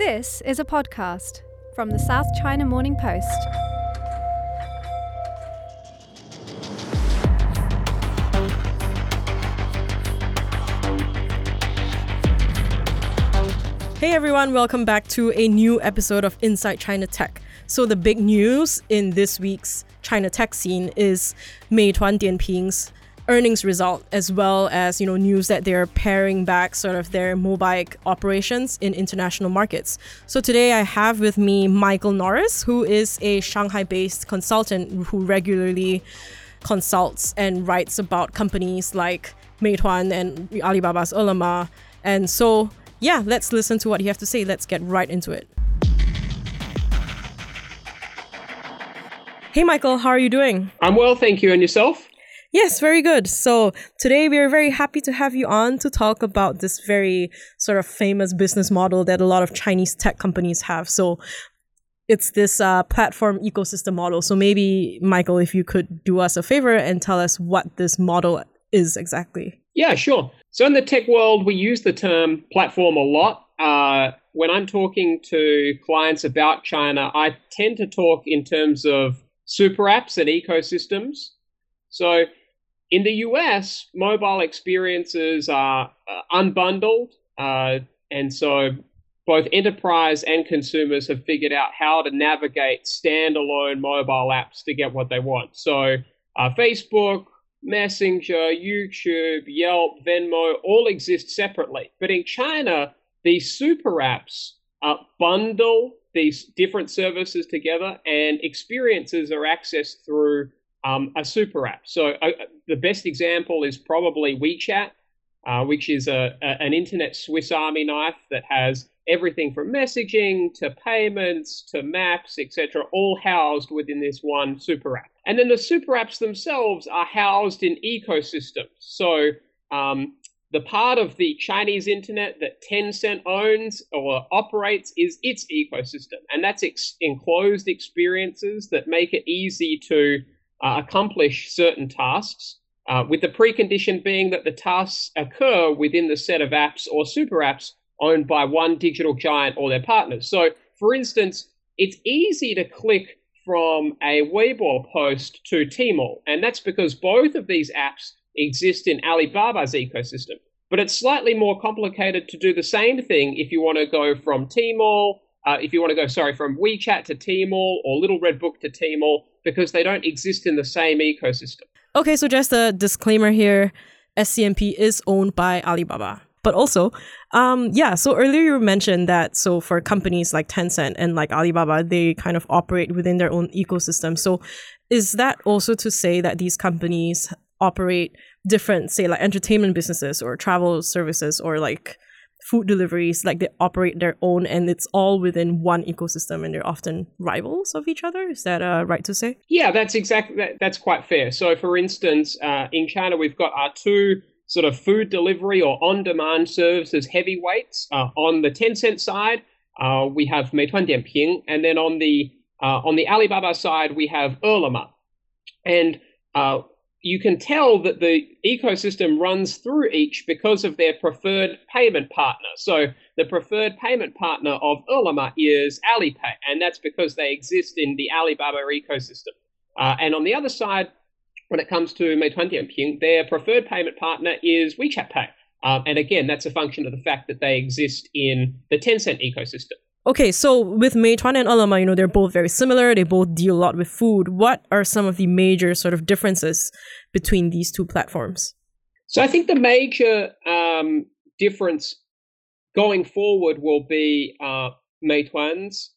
This is a podcast from the South China Morning Post. Hey everyone, welcome back to a new episode of Inside China Tech. So the big news in this week's China tech scene is Meituan Dianping's earnings result as well as you know news that they're paring back sort of their mobile operations in international markets. So today I have with me Michael Norris, who is a Shanghai-based consultant who regularly consults and writes about companies like Meituan and Alibaba's Ele.me. And so yeah, let's listen to what you have to say. Let's get right into it. Hey Michael, how are you doing? I'm well, thank you. And yourself? Yes, very good. So today we are very happy to have you on to talk about this very sort of famous business model that a lot of Chinese tech companies have. So it's this uh, platform ecosystem model. So maybe Michael, if you could do us a favor and tell us what this model is exactly. Yeah, sure. So in the tech world, we use the term platform a lot. Uh, when I'm talking to clients about China, I tend to talk in terms of super apps and ecosystems. So in the US, mobile experiences are uh, unbundled, uh, and so both enterprise and consumers have figured out how to navigate standalone mobile apps to get what they want. So, uh, Facebook, Messenger, YouTube, Yelp, Venmo all exist separately. But in China, these super apps uh, bundle these different services together, and experiences are accessed through um, a super app. So uh, the best example is probably WeChat, uh, which is a, a, an internet Swiss Army knife that has everything from messaging to payments to maps, etc., all housed within this one super app. And then the super apps themselves are housed in ecosystems. So um, the part of the Chinese internet that Tencent owns or operates is its ecosystem, and that's ex- enclosed experiences that make it easy to uh, accomplish certain tasks, uh, with the precondition being that the tasks occur within the set of apps or super apps owned by one digital giant or their partners. So, for instance, it's easy to click from a Weibo post to Tmall, and that's because both of these apps exist in Alibaba's ecosystem. But it's slightly more complicated to do the same thing if you want to go from Tmall, uh, if you want to go, sorry, from WeChat to Tmall or Little Red Book to Tmall, because they don't exist in the same ecosystem. Okay, so just a disclaimer here SCMP is owned by Alibaba. But also, um, yeah, so earlier you mentioned that so for companies like Tencent and like Alibaba, they kind of operate within their own ecosystem. So is that also to say that these companies operate different, say, like entertainment businesses or travel services or like food deliveries like they operate their own and it's all within one ecosystem and they're often rivals of each other. Is that uh, right to say? Yeah that's exactly that, that's quite fair. So for instance uh, in china we've got our two sort of food delivery or on-demand services heavyweights uh, on the tencent side uh, we have meituan dianping and then on the uh, on the alibaba side we have Ele.me and uh, you can tell that the ecosystem runs through each because of their preferred payment partner. So the preferred payment partner of Ele.me is Alipay, and that's because they exist in the Alibaba ecosystem. Uh, and on the other side, when it comes to Meituan Dianping, their preferred payment partner is WeChat Pay. Um, and again, that's a function of the fact that they exist in the Tencent ecosystem. Okay, so with Meituan and Ele.me, you know, they're both very similar. They both deal a lot with food. What are some of the major sort of differences between these two platforms? So I think the major um, difference going forward will be uh, Meituan's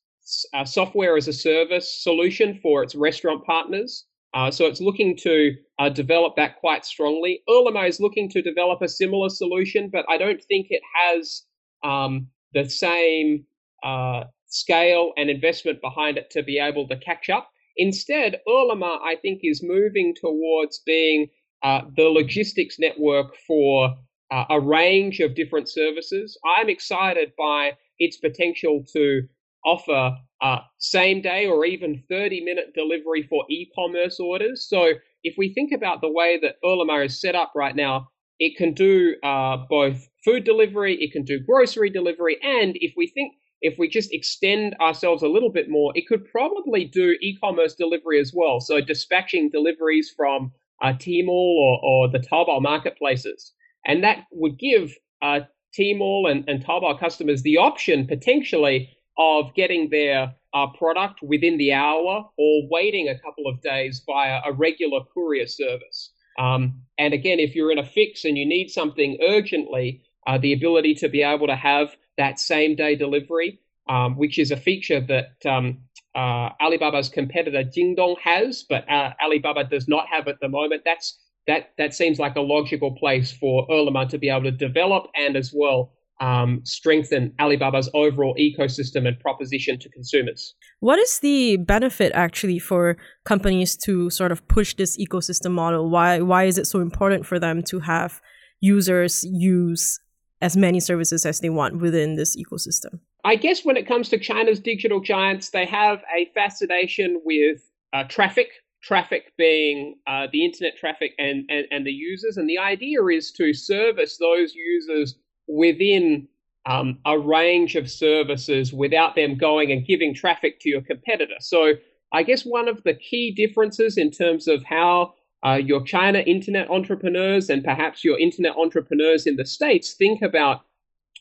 uh, software as a service solution for its restaurant partners. Uh, so it's looking to uh, develop that quite strongly. Ele.me is looking to develop a similar solution, but I don't think it has um, the same uh, scale and investment behind it to be able to catch up. Instead, Ele.me, I think, is moving towards being uh, the logistics network for uh, a range of different services. I'm excited by its potential to offer uh, same day or even 30 minute delivery for e commerce orders. So, if we think about the way that Ele.me is set up right now, it can do uh, both food delivery, it can do grocery delivery, and if we think if we just extend ourselves a little bit more, it could probably do e-commerce delivery as well. So dispatching deliveries from uh, Tmall or, or the Taobao marketplaces, and that would give uh, Tmall and, and Taobao customers the option potentially of getting their uh, product within the hour or waiting a couple of days via a regular courier service. Um, and again, if you're in a fix and you need something urgently, uh, the ability to be able to have that same day delivery, um, which is a feature that um, uh, Alibaba's competitor Jingdong has, but uh, Alibaba does not have at the moment. That's that that seems like a logical place for Ele.me to be able to develop and as well um, strengthen Alibaba's overall ecosystem and proposition to consumers. What is the benefit actually for companies to sort of push this ecosystem model? Why why is it so important for them to have users use as many services as they want within this ecosystem? I guess when it comes to China's digital giants, they have a fascination with uh, traffic, traffic being uh, the internet traffic and, and, and the users. And the idea is to service those users within um, a range of services without them going and giving traffic to your competitor. So I guess one of the key differences in terms of how uh, your China internet entrepreneurs and perhaps your internet entrepreneurs in the States think about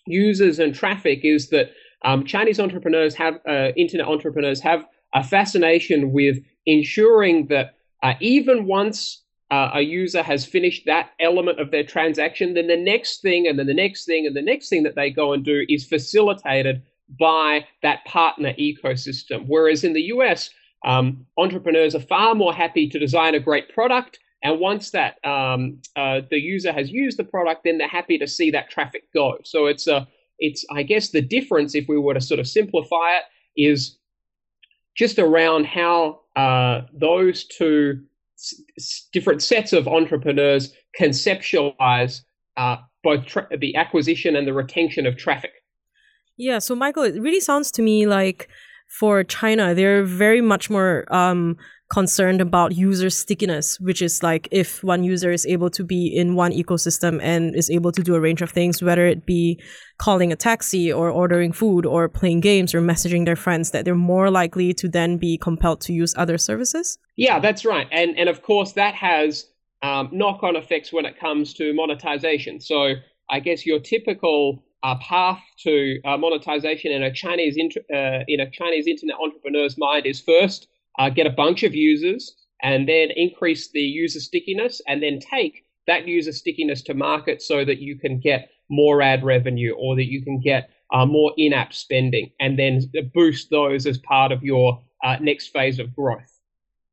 users and traffic is that um, Chinese entrepreneurs have, uh, internet entrepreneurs have a fascination with ensuring that uh, even once uh, a user has finished that element of their transaction, then the next thing and then the next thing and the next thing that they go and do is facilitated by that partner ecosystem. Whereas in the US, um, entrepreneurs are far more happy to design a great product. And once that um, uh, the user has used the product, then they're happy to see that traffic go. So it's a, it's I guess the difference, if we were to sort of simplify it, is just around how uh, those two s- different sets of entrepreneurs conceptualize uh, both tra- the acquisition and the retention of traffic. Yeah, so Michael, it really sounds to me like for China, they're very much more um, concerned about user stickiness, which is like if one user is able to be in one ecosystem and is able to do a range of things, whether it be calling a taxi or ordering food or playing games or messaging their friends, that they're more likely to then be compelled to use other services? Yeah, that's right. And, and of course, that has um, knock on effects when it comes to monetization. So I guess your typical uh, path to uh, monetization in a Chinese uh, in a Chinese internet entrepreneur's mind is first uh, get a bunch of users and then increase the user stickiness and then take that user stickiness to market so that you can get more ad revenue or that you can get uh, more in-app spending and then boost those as part of your uh, next phase of growth.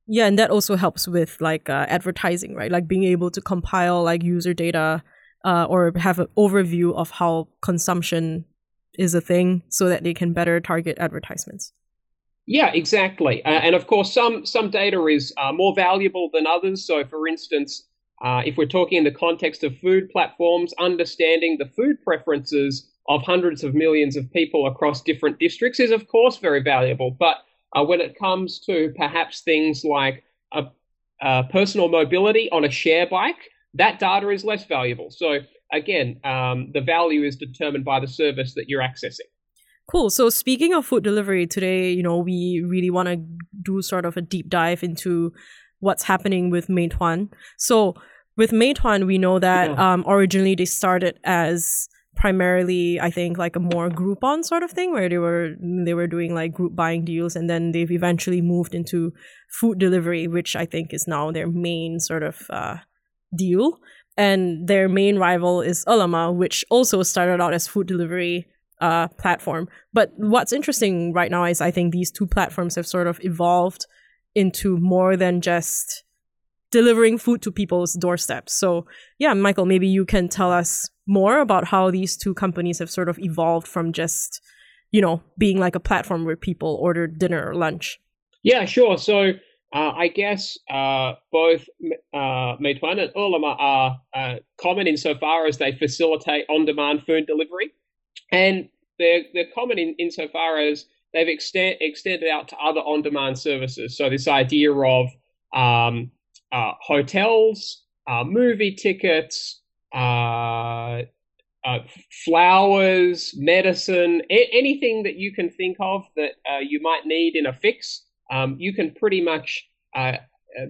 Yeah and that also helps with like uh, advertising right? Like being able to compile like user data uh, or have an overview of how consumption is a thing so that they can better target advertisements yeah, exactly. Uh, and of course, some some data is uh, more valuable than others. So, for instance, uh, if we're talking in the context of food platforms, understanding the food preferences of hundreds of millions of people across different districts is, of course, very valuable. But uh, when it comes to perhaps things like a, a personal mobility on a share bike, that data is less valuable. So, again, um, the value is determined by the service that you're accessing. Cool. So speaking of food delivery today, you know, we really want to do sort of a deep dive into what's happening with Meituan. So with Meituan, we know that yeah. um, originally they started as primarily i think like a more groupon sort of thing where they were they were doing like group buying deals and then they've eventually moved into food delivery which i think is now their main sort of uh, deal and their main rival is Ele.me which also started out as food delivery uh, platform. But what's interesting right now is I think these two platforms have sort of evolved into more than just delivering food to people's doorsteps. So, yeah, Michael, maybe you can tell us more about how these two companies have sort of evolved from just, you know, being like a platform where people order dinner or lunch. Yeah, sure. So, uh, I guess uh, both uh, Meituan and Ele.me are uh, common insofar as they facilitate on-demand food delivery and they're they're common in insofar as they've extend, extended out to other on-demand services. So this idea of um, uh, hotels, uh, movie tickets, uh, flowers, medicine, a- anything that you can think of that you might need in a fix, um, you can pretty much uh,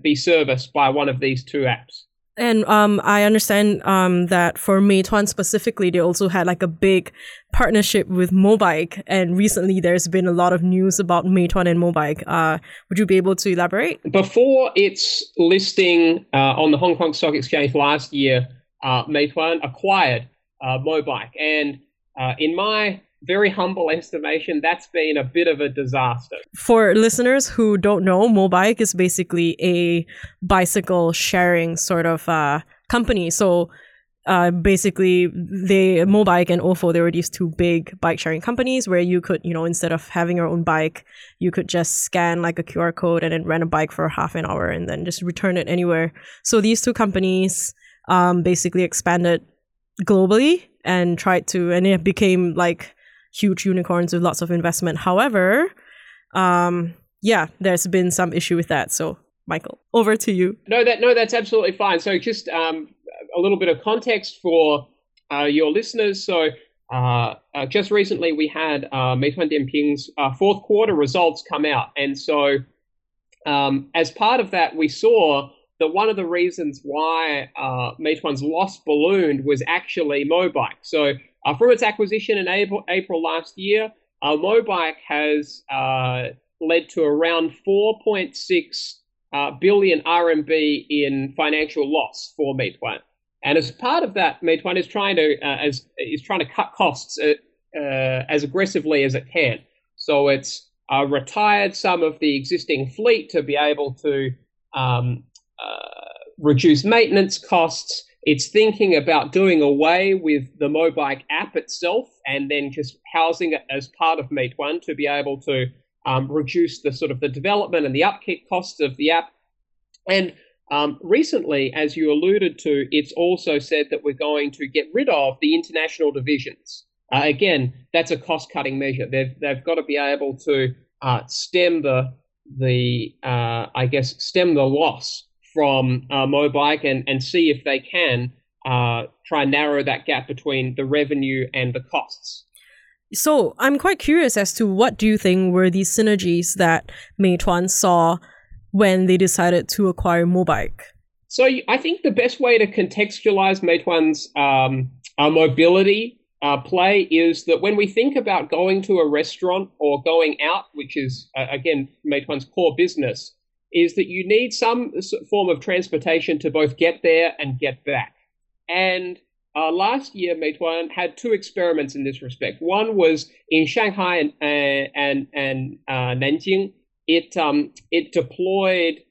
be serviced by one of these two apps. And um, I understand um, that for Meituan specifically, they also had like a big partnership with Mobike. And recently, there's been a lot of news about Meituan and Mobike. Uh, would you be able to elaborate? Before its listing uh, on the Hong Kong Stock Exchange last year, uh, Meituan acquired uh, Mobike. And uh, in my very humble estimation, that's been a bit of a disaster. For listeners who don't know, Mobike is basically a bicycle sharing sort of uh, company. So uh, basically, they Mobike and Ofo they were these two big bike sharing companies where you could, you know, instead of having your own bike, you could just scan like a QR code and then rent a bike for half an hour and then just return it anywhere. So these two companies um, basically expanded globally and tried to, and it became like huge unicorns with lots of investment. However, um, yeah, there's been some issue with that. So, Michael, over to you. No, that no, that's absolutely fine. So, just um, a little bit of context for uh, your listeners. So, uh, uh, just recently we had uh, Meituan Dianping's uh, fourth quarter results come out, and so um, as part of that, we saw that one of the reasons why uh, Meituan's loss ballooned was actually Mobike. So uh, from its acquisition in April, April last year, uh, Mobike has uh, led to around 4.6 uh, billion RMB in financial loss for Meituan. And as part of that, Meituan is trying to uh, as is trying to cut costs uh, as aggressively as it can. So it's retired some of the existing fleet to be able to um, reduce maintenance costs it's thinking about doing away with the Mobike app itself and then just housing it as part of Meituan to be able to um, reduce the sort of the development and the upkeep costs of the app. And um, recently, as you alluded to, it's also said that we're going to get rid of the international divisions. Uh, again, that's a cost-cutting measure. They've they've got to be able to uh, stem the the uh, I guess stem the loss from uh, Mobike and, and see if they can uh, try and narrow that gap between the revenue and the costs. So I'm quite curious as to what do you think were these synergies that Meituan saw when they decided to acquire Mobike? So I think the best way to contextualize Meituan's um, uh, mobility uh, play is that when we think about going to a restaurant or going out, which is uh, again Meituan's core business, is that you need some form of transportation to both get there and get back. And uh, last year, Meituan had two experiments in this respect. One was in Shanghai and uh, and and uh, Nanjing. It um, it deployed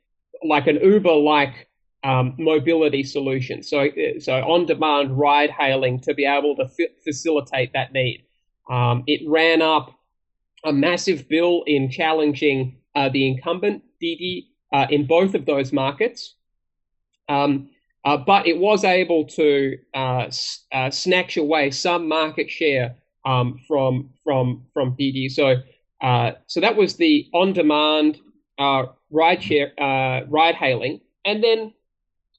like an Uber-like um, mobility solution. So uh, so on-demand ride-hailing to be able to f- facilitate that need. Um, it ran up a massive bill in challenging uh, the incumbent Didi uh, in both of those markets. Um, uh, but it was able to uh, uh, snatch away some market share um, from from from Didi. So uh, so that was the on-demand ride share ride hailing, and then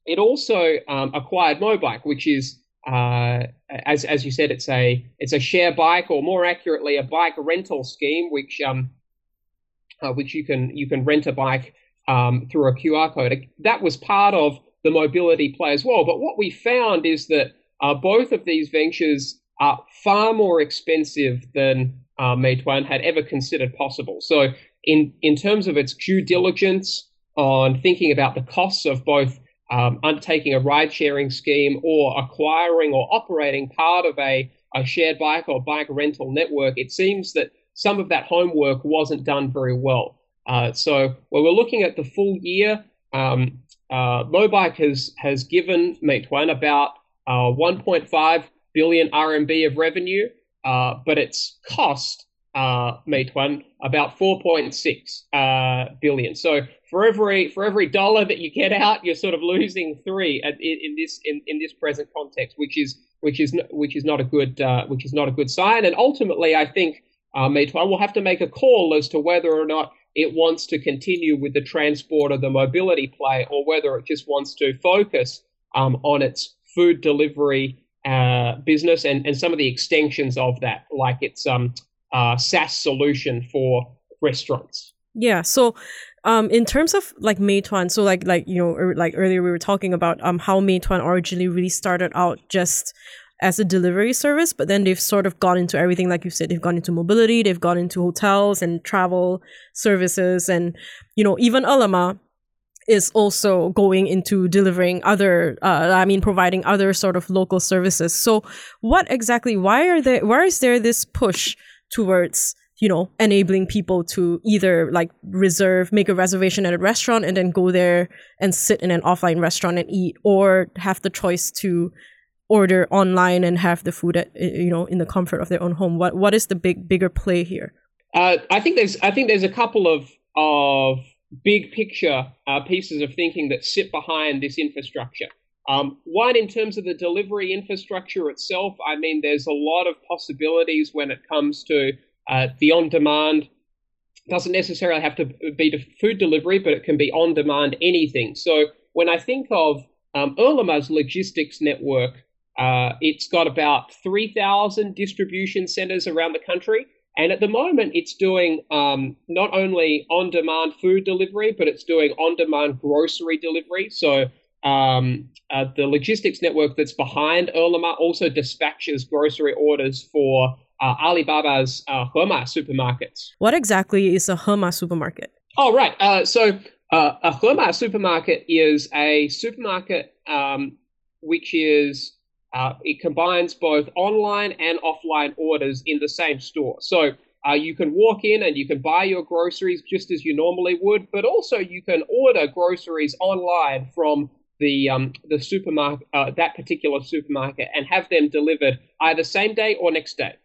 it also um, acquired Mobike, which is uh, as as you said, it's a it's a share bike, or more accurately, a bike rental scheme, which um, uh, which you can you can rent a bike um, through a QR code. That was part of the mobility play as well. But what we found is that uh, both of these ventures are far more expensive than uh, Meituan had ever considered possible. So, in in terms of its due diligence on thinking about the costs of both um, undertaking a ride sharing scheme or acquiring or operating part of a, a shared bike or bike rental network, it seems that some of that homework wasn't done very well. Uh, so when we're looking at the full year, um, uh, Mobike has has given Meituan about uh, 1.5 billion RMB of revenue, uh, but it's cost uh, Meituan about 4.6 uh, billion. So for every for every dollar that you get out, you're sort of losing three in, in, this in, in this present context, which is which is which is not a good uh, which is not a good sign. And ultimately, I think uh, Meituan will have to make a call as to whether or not it wants to continue with the transport or the mobility play, or whether it just wants to focus um, on its food delivery uh, business and, and some of the extensions of that, like its um, uh, SaaS solution for restaurants. Yeah. So, um, in terms of like Meituan, so like like you know, er, like earlier we were talking about um how Meituan originally really started out just as a delivery service, but then they've sort of gone into everything, like you said, they've gone into mobility, they've gone into hotels and travel services, and you know, even Ele.me is also going into delivering other uh, i mean providing other sort of local services. So what exactly why are there why is there this push towards you know enabling people to either like reserve make a reservation at a restaurant and then go there and sit in an offline restaurant and eat or have the choice to order online and have the food at you know in the comfort of their own home what what is the big bigger play here uh, i think there's i think there's a couple of of big picture uh, pieces of thinking that sit behind this infrastructure. Um, one, in terms of the delivery infrastructure itself, I mean, there's a lot of possibilities when it comes to uh, the on demand. Doesn't necessarily have to be food delivery, but it can be on demand anything. So when I think of um, Ele.me's logistics network, uh, it's got about 3,000 distribution centers around the country. And at the moment, it's doing um, not only on demand food delivery, but it's doing on demand grocery delivery. So um, uh, the logistics network that's behind Ele.me also dispatches grocery orders for uh, Alibaba's uh, Hema supermarkets. What exactly is a Hema supermarket? Oh, right. Uh, so uh, a Hema supermarket is a supermarket um, which is uh, it combines both online and offline orders in the same store. So uh, you can walk in and you can buy your groceries just as you normally would, but also you can order groceries online from the um, the supermarket, uh, that particular supermarket, and have them delivered either same day or next day.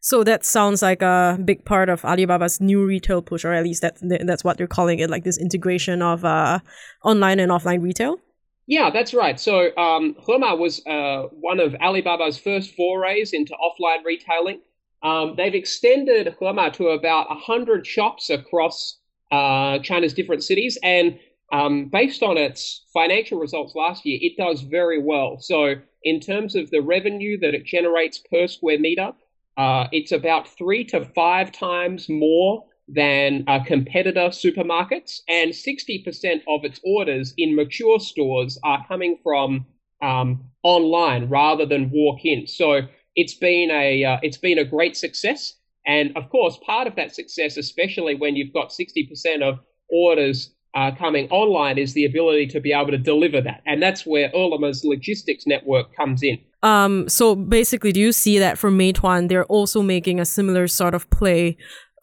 So that sounds like a big part of Alibaba's new retail push, or at least that that's what they're calling it, like this integration of uh, online and offline retail. Yeah, that's right. So um, was uh, one of Alibaba's first forays into offline retailing. Um, they've extended Hema to about 100 shops across uh, China's different cities. And um, based on its financial results last year, it does very well. So, in terms of the revenue that it generates per square meter, uh, it's about three to five times more than uh, competitor supermarkets, and 60% of its orders in mature stores are coming from um, online rather than walk in. So it's been a uh, it's been a great success, and of course, part of that success, especially when you've got 60% of orders uh, coming online, is the ability to be able to deliver that, and that's where Ele.me's logistics network comes in. Um, so basically, do you see that for Meituan, they're also making a similar sort of play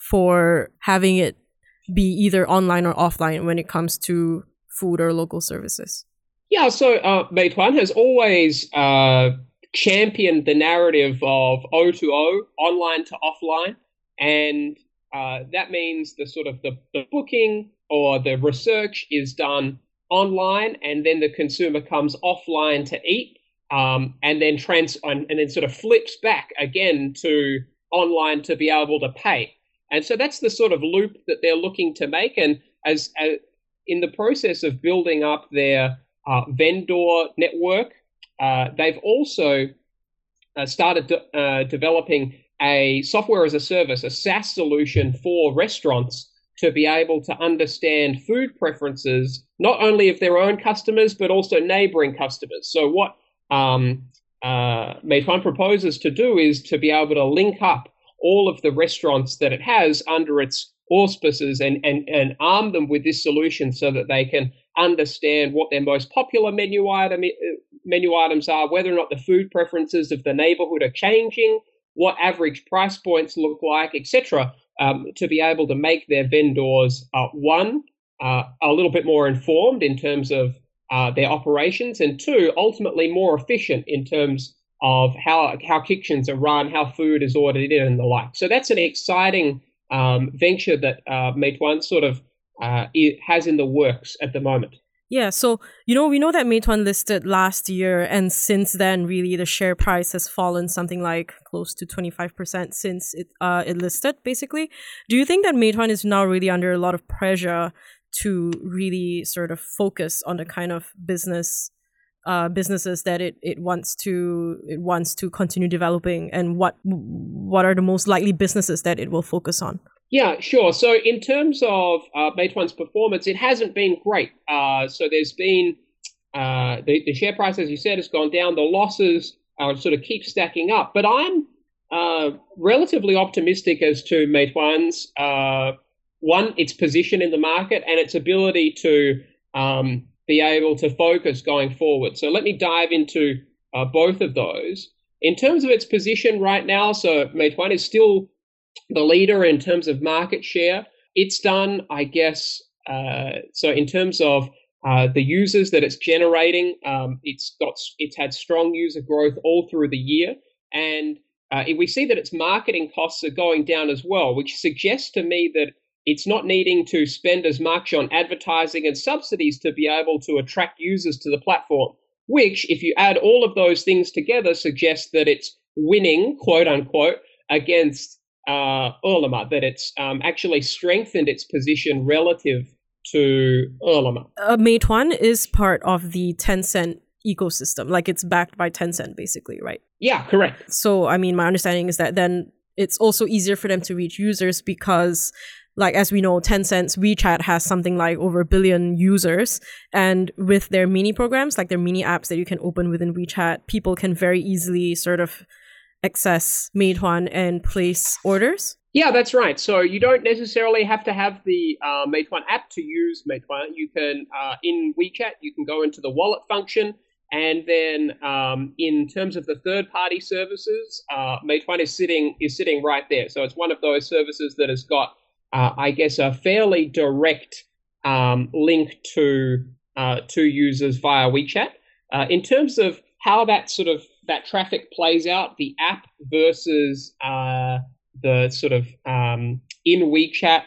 for having it be either online or offline when it comes to food or local services? Yeah, so uh, Meituan has always uh, championed the narrative of O2O, online to offline, and uh, that means the sort of the, the booking or the research is done online, and then the consumer comes offline to eat, um, and then trans and, and then sort of flips back again to online to be able to pay. And so that's the sort of loop that they're looking to make. And as, as in the process of building up their uh, vendor network, uh, they've also uh, started de- uh, developing a software as a service, a SaaS solution for restaurants to be able to understand food preferences, not only of their own customers, but also neighboring customers. So, what um, uh, Meituan proposes to do is to be able to link up all of the restaurants that it has under its auspices and, and, and arm them with this solution so that they can understand what their most popular menu item menu items are, whether or not the food preferences of the neighborhood are changing, what average price points look like, etc., um, to be able to make their vendors uh, one uh, a little bit more informed in terms of uh, their operations, and two ultimately more efficient in terms of how how kitchens are run, how food is ordered in, and the like. So that's an exciting um, venture that uh, Meituan sort of uh, has in the works at the moment. Yeah, so you know we know that Meituan listed last year, and since then, really the share price has fallen something like close to twenty five percent since it uh, it listed. Basically, do you think that Meituan is now really under a lot of pressure to really sort of focus on the kind of business uh, businesses that it, it wants to it wants to continue developing and what what are the most likely businesses that it will focus on? Yeah sure. So in terms of uh, meituan's performance it hasn't been great. Uh, so there's been uh, the, the share price as you said has gone down. The losses uh, sort of keep stacking up. But i'm uh, relatively optimistic as to meituan's uh, one its position in the market and its ability to um, be able to focus going forward. So let me dive into uh, both of those. In terms of its position right now, so Meituan is still the leader in terms of market share. It's done, I guess, uh, so in terms of uh, the users that it's generating, um, it's got it's had strong user growth all through the year, and uh, we see that its marketing costs are going down as well, which suggests to me that it's not needing to spend as much on advertising and subsidies to be able to attract users to the platform, which, if you add all of those things together, suggests that it's winning, quote unquote, against uh, that it's um, actually strengthened its position relative to Ele.me. Uh, Meituan is part of the Tencent ecosystem, like it's backed by Tencent, basically, right? Yeah, correct. So, I mean, my understanding is that then it's also easier for them to reach users because like as we know, Tencent's WeChat has something like over a billion users. And with their mini programs, like their mini apps that you can open within WeChat, people can very easily sort of access Meituan and place orders. Yeah, that's right. So you don't necessarily have to have the uh, Meituan app to use Meituan. You can, uh, in WeChat, you can go into the wallet function. And then, um, in terms of the third-party services, uh, Meituan is sitting is sitting right there. So it's one of those services that has got uh, I guess, a fairly direct um, link to uh, to users via WeChat. Uh, in terms of how that sort of that traffic plays out, the app versus uh, the sort of um, in WeChat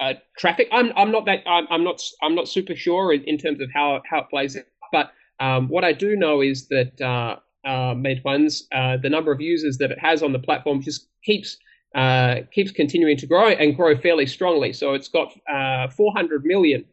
uh, traffic, I'm I'm not that I'm, I'm not I'm not super sure in, in, terms of how how it plays out. But um, what I do know is that uh, uh, Meituan's uh, the number of users that it has on the platform just keeps uh, keeps continuing to grow and grow fairly strongly. So it's got uh, 400 million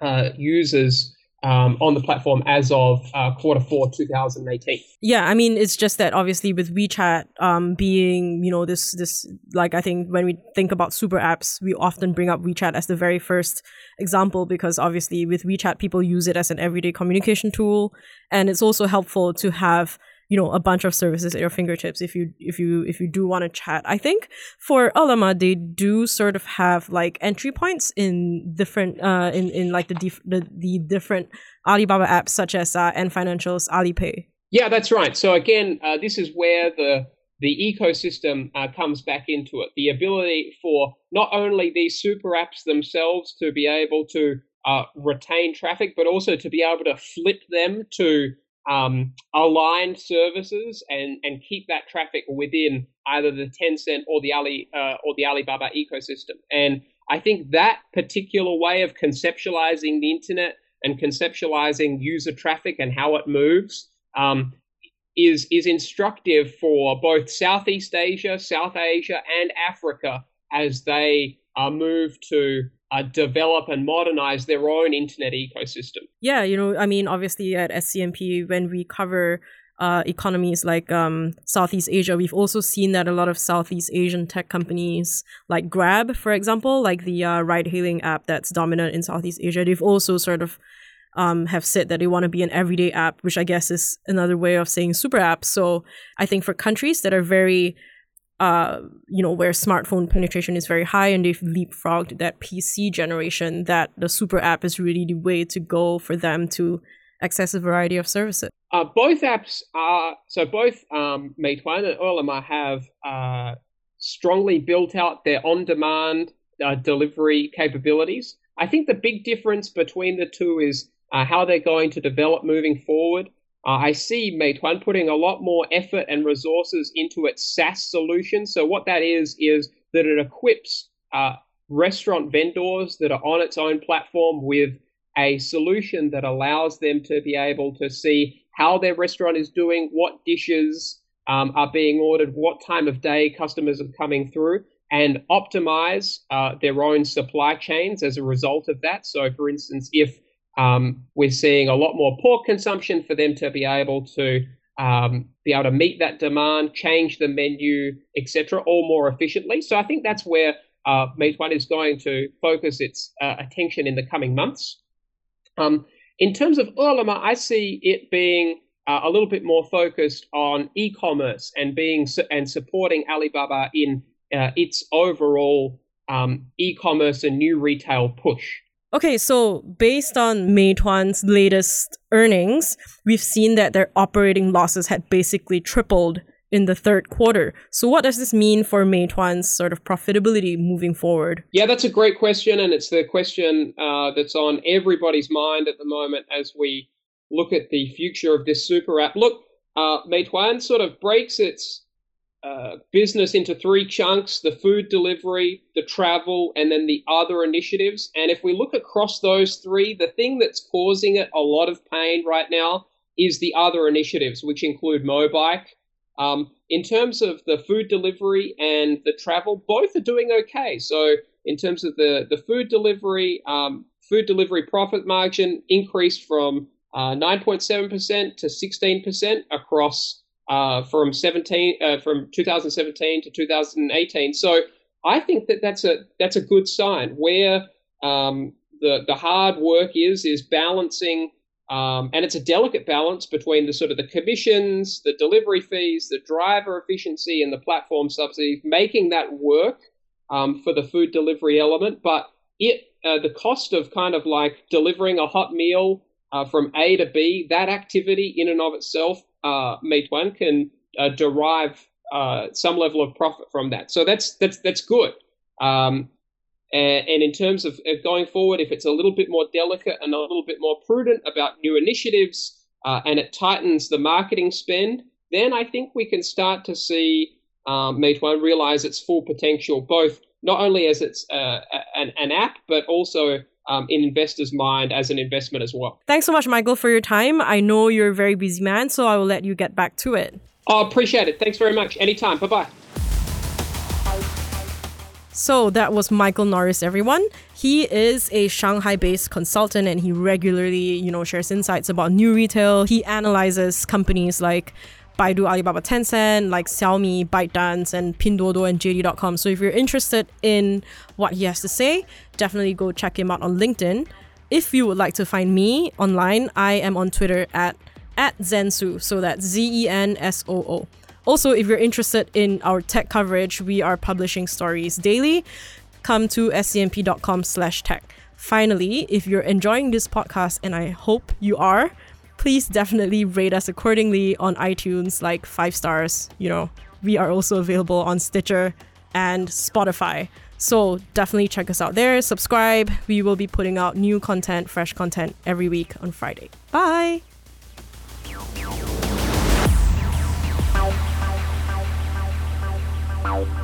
uh, users um, on the platform as of uh, quarter four 2018. Yeah, I mean it's just that obviously with WeChat um, being you know this this like I think when we think about super apps, we often bring up WeChat as the very first example because obviously with WeChat people use it as an everyday communication tool, and it's also helpful to have you know a bunch of services at your fingertips if you if you if you do want to chat. I think for Ele.me they do sort of have like entry points in different uh in in like the dif- the, the different alibaba apps such as uh Ant Financial's alipay. Yeah that's right. So again uh, this is where the the ecosystem uh, comes back into it. The ability for not only these super apps themselves to be able to uh, retain traffic but also to be able to flip them to um, aligned services and, and keep that traffic within either the Tencent or the Ali uh, or the Alibaba ecosystem. And I think that particular way of conceptualizing the internet and conceptualizing user traffic and how it moves um, is is instructive for both Southeast Asia, South Asia, and Africa as they uh, move to uh, develop and modernize their own internet ecosystem. Yeah, you know, I mean, obviously at SCMP, when we cover uh, economies like um, Southeast Asia, we've also seen that a lot of Southeast Asian tech companies, like Grab, for example, like the uh, ride-hailing app that's dominant in Southeast Asia, they've also sort of um, have said that they want to be an everyday app, which I guess is another way of saying super app. So I think for countries that are very uh, you know, where smartphone penetration is very high and they've leapfrogged that PC generation, that the super app is really the way to go for them to access a variety of services. Uh, both apps are so both um, Meituan and Ele.me have uh, strongly built out their on-demand uh, delivery capabilities. I think the big difference between the two is uh, how they're going to develop moving forward. Uh, I see Meituan putting a lot more effort and resources into its SaaS solution. So what that is is that it equips uh, restaurant vendors that are on its own platform with a solution that allows them to be able to see how their restaurant is doing, what dishes um, are being ordered, what time of day customers are coming through, and optimize uh, their own supply chains as a result of that. So, for instance, if Um, we're seeing a lot more pork consumption for them to be able to um, be able to meet that demand, change the menu, etc., all more efficiently. So I think that's where uh, Meituan is going to focus its uh, attention in the coming months. Um, in terms of Ele.me, I see it being uh, a little bit more focused on e-commerce and being and supporting Alibaba in uh, its overall um, e-commerce and new retail push. Okay, so based on Meituan's latest earnings, we've seen that their operating losses had basically tripled in the third quarter. So what does this mean for Meituan's sort of profitability moving forward? Yeah, that's a great question, and it's the question uh, that's on everybody's mind at the moment as we look at the future of this super app. Look, uh, Meituan sort of breaks its uh, business into three chunks the food delivery, the travel, and then the other initiatives. And if we look across those three, the thing that's causing it a lot of pain right now is the other initiatives, which include Mobike. Um, in terms of the food delivery and the travel, both are doing okay. So, in terms of the, the food delivery, um, food delivery profit margin increased from uh, 9.7% to 16% across uh, from 17 uh, from 2017 to 2018. So I think that that's a that's a good sign. Where um, the the hard work is is balancing, um, and it's a delicate balance between the sort of the commissions, the delivery fees, the driver efficiency, and the platform subsidies, making that work um, for the food delivery element. But it uh, the cost of kind of like delivering a hot meal uh, from A to B, that activity in and of itself uh, Meituan can uh, derive uh, some level of profit from that. So that's that's that's good. Um, and, and, in terms of going forward, if it's a little bit more delicate and a little bit more prudent about new initiatives, uh, and it tightens the marketing spend, then I think we can start to see um, Meituan realize its full potential, both not only as it's uh, an, an app, but also um, in investors' mind as an investment as well. Thanks so much, Michael, for your time. I know you're a very busy man, so I will let you get back to it. Oh, appreciate it. Thanks very much. Anytime. Bye bye. So that was Michael Norris, everyone. He is a Shanghai-based consultant and he regularly, you know, shares insights about new retail. He analyzes companies like Baidu, Alibaba, Tencent, like Xiaomi, ByteDance, and Pinduoduo and JD.com. So if you're interested in what he has to say, definitely go check him out on LinkedIn. If you would like to find me online, I am on Twitter at at Zensoo. So that's Z E N S O O. Also, if you're interested in our tech coverage, we are publishing stories daily. Come to scmp.com slash tech. Finally, if you're enjoying this podcast, and I hope you are, please definitely rate us accordingly on iTunes, like five stars. You know, we are also available on Stitcher and Spotify. So definitely check us out there. Subscribe. We will be putting out new content, fresh content every week on Friday. Bye. Bye.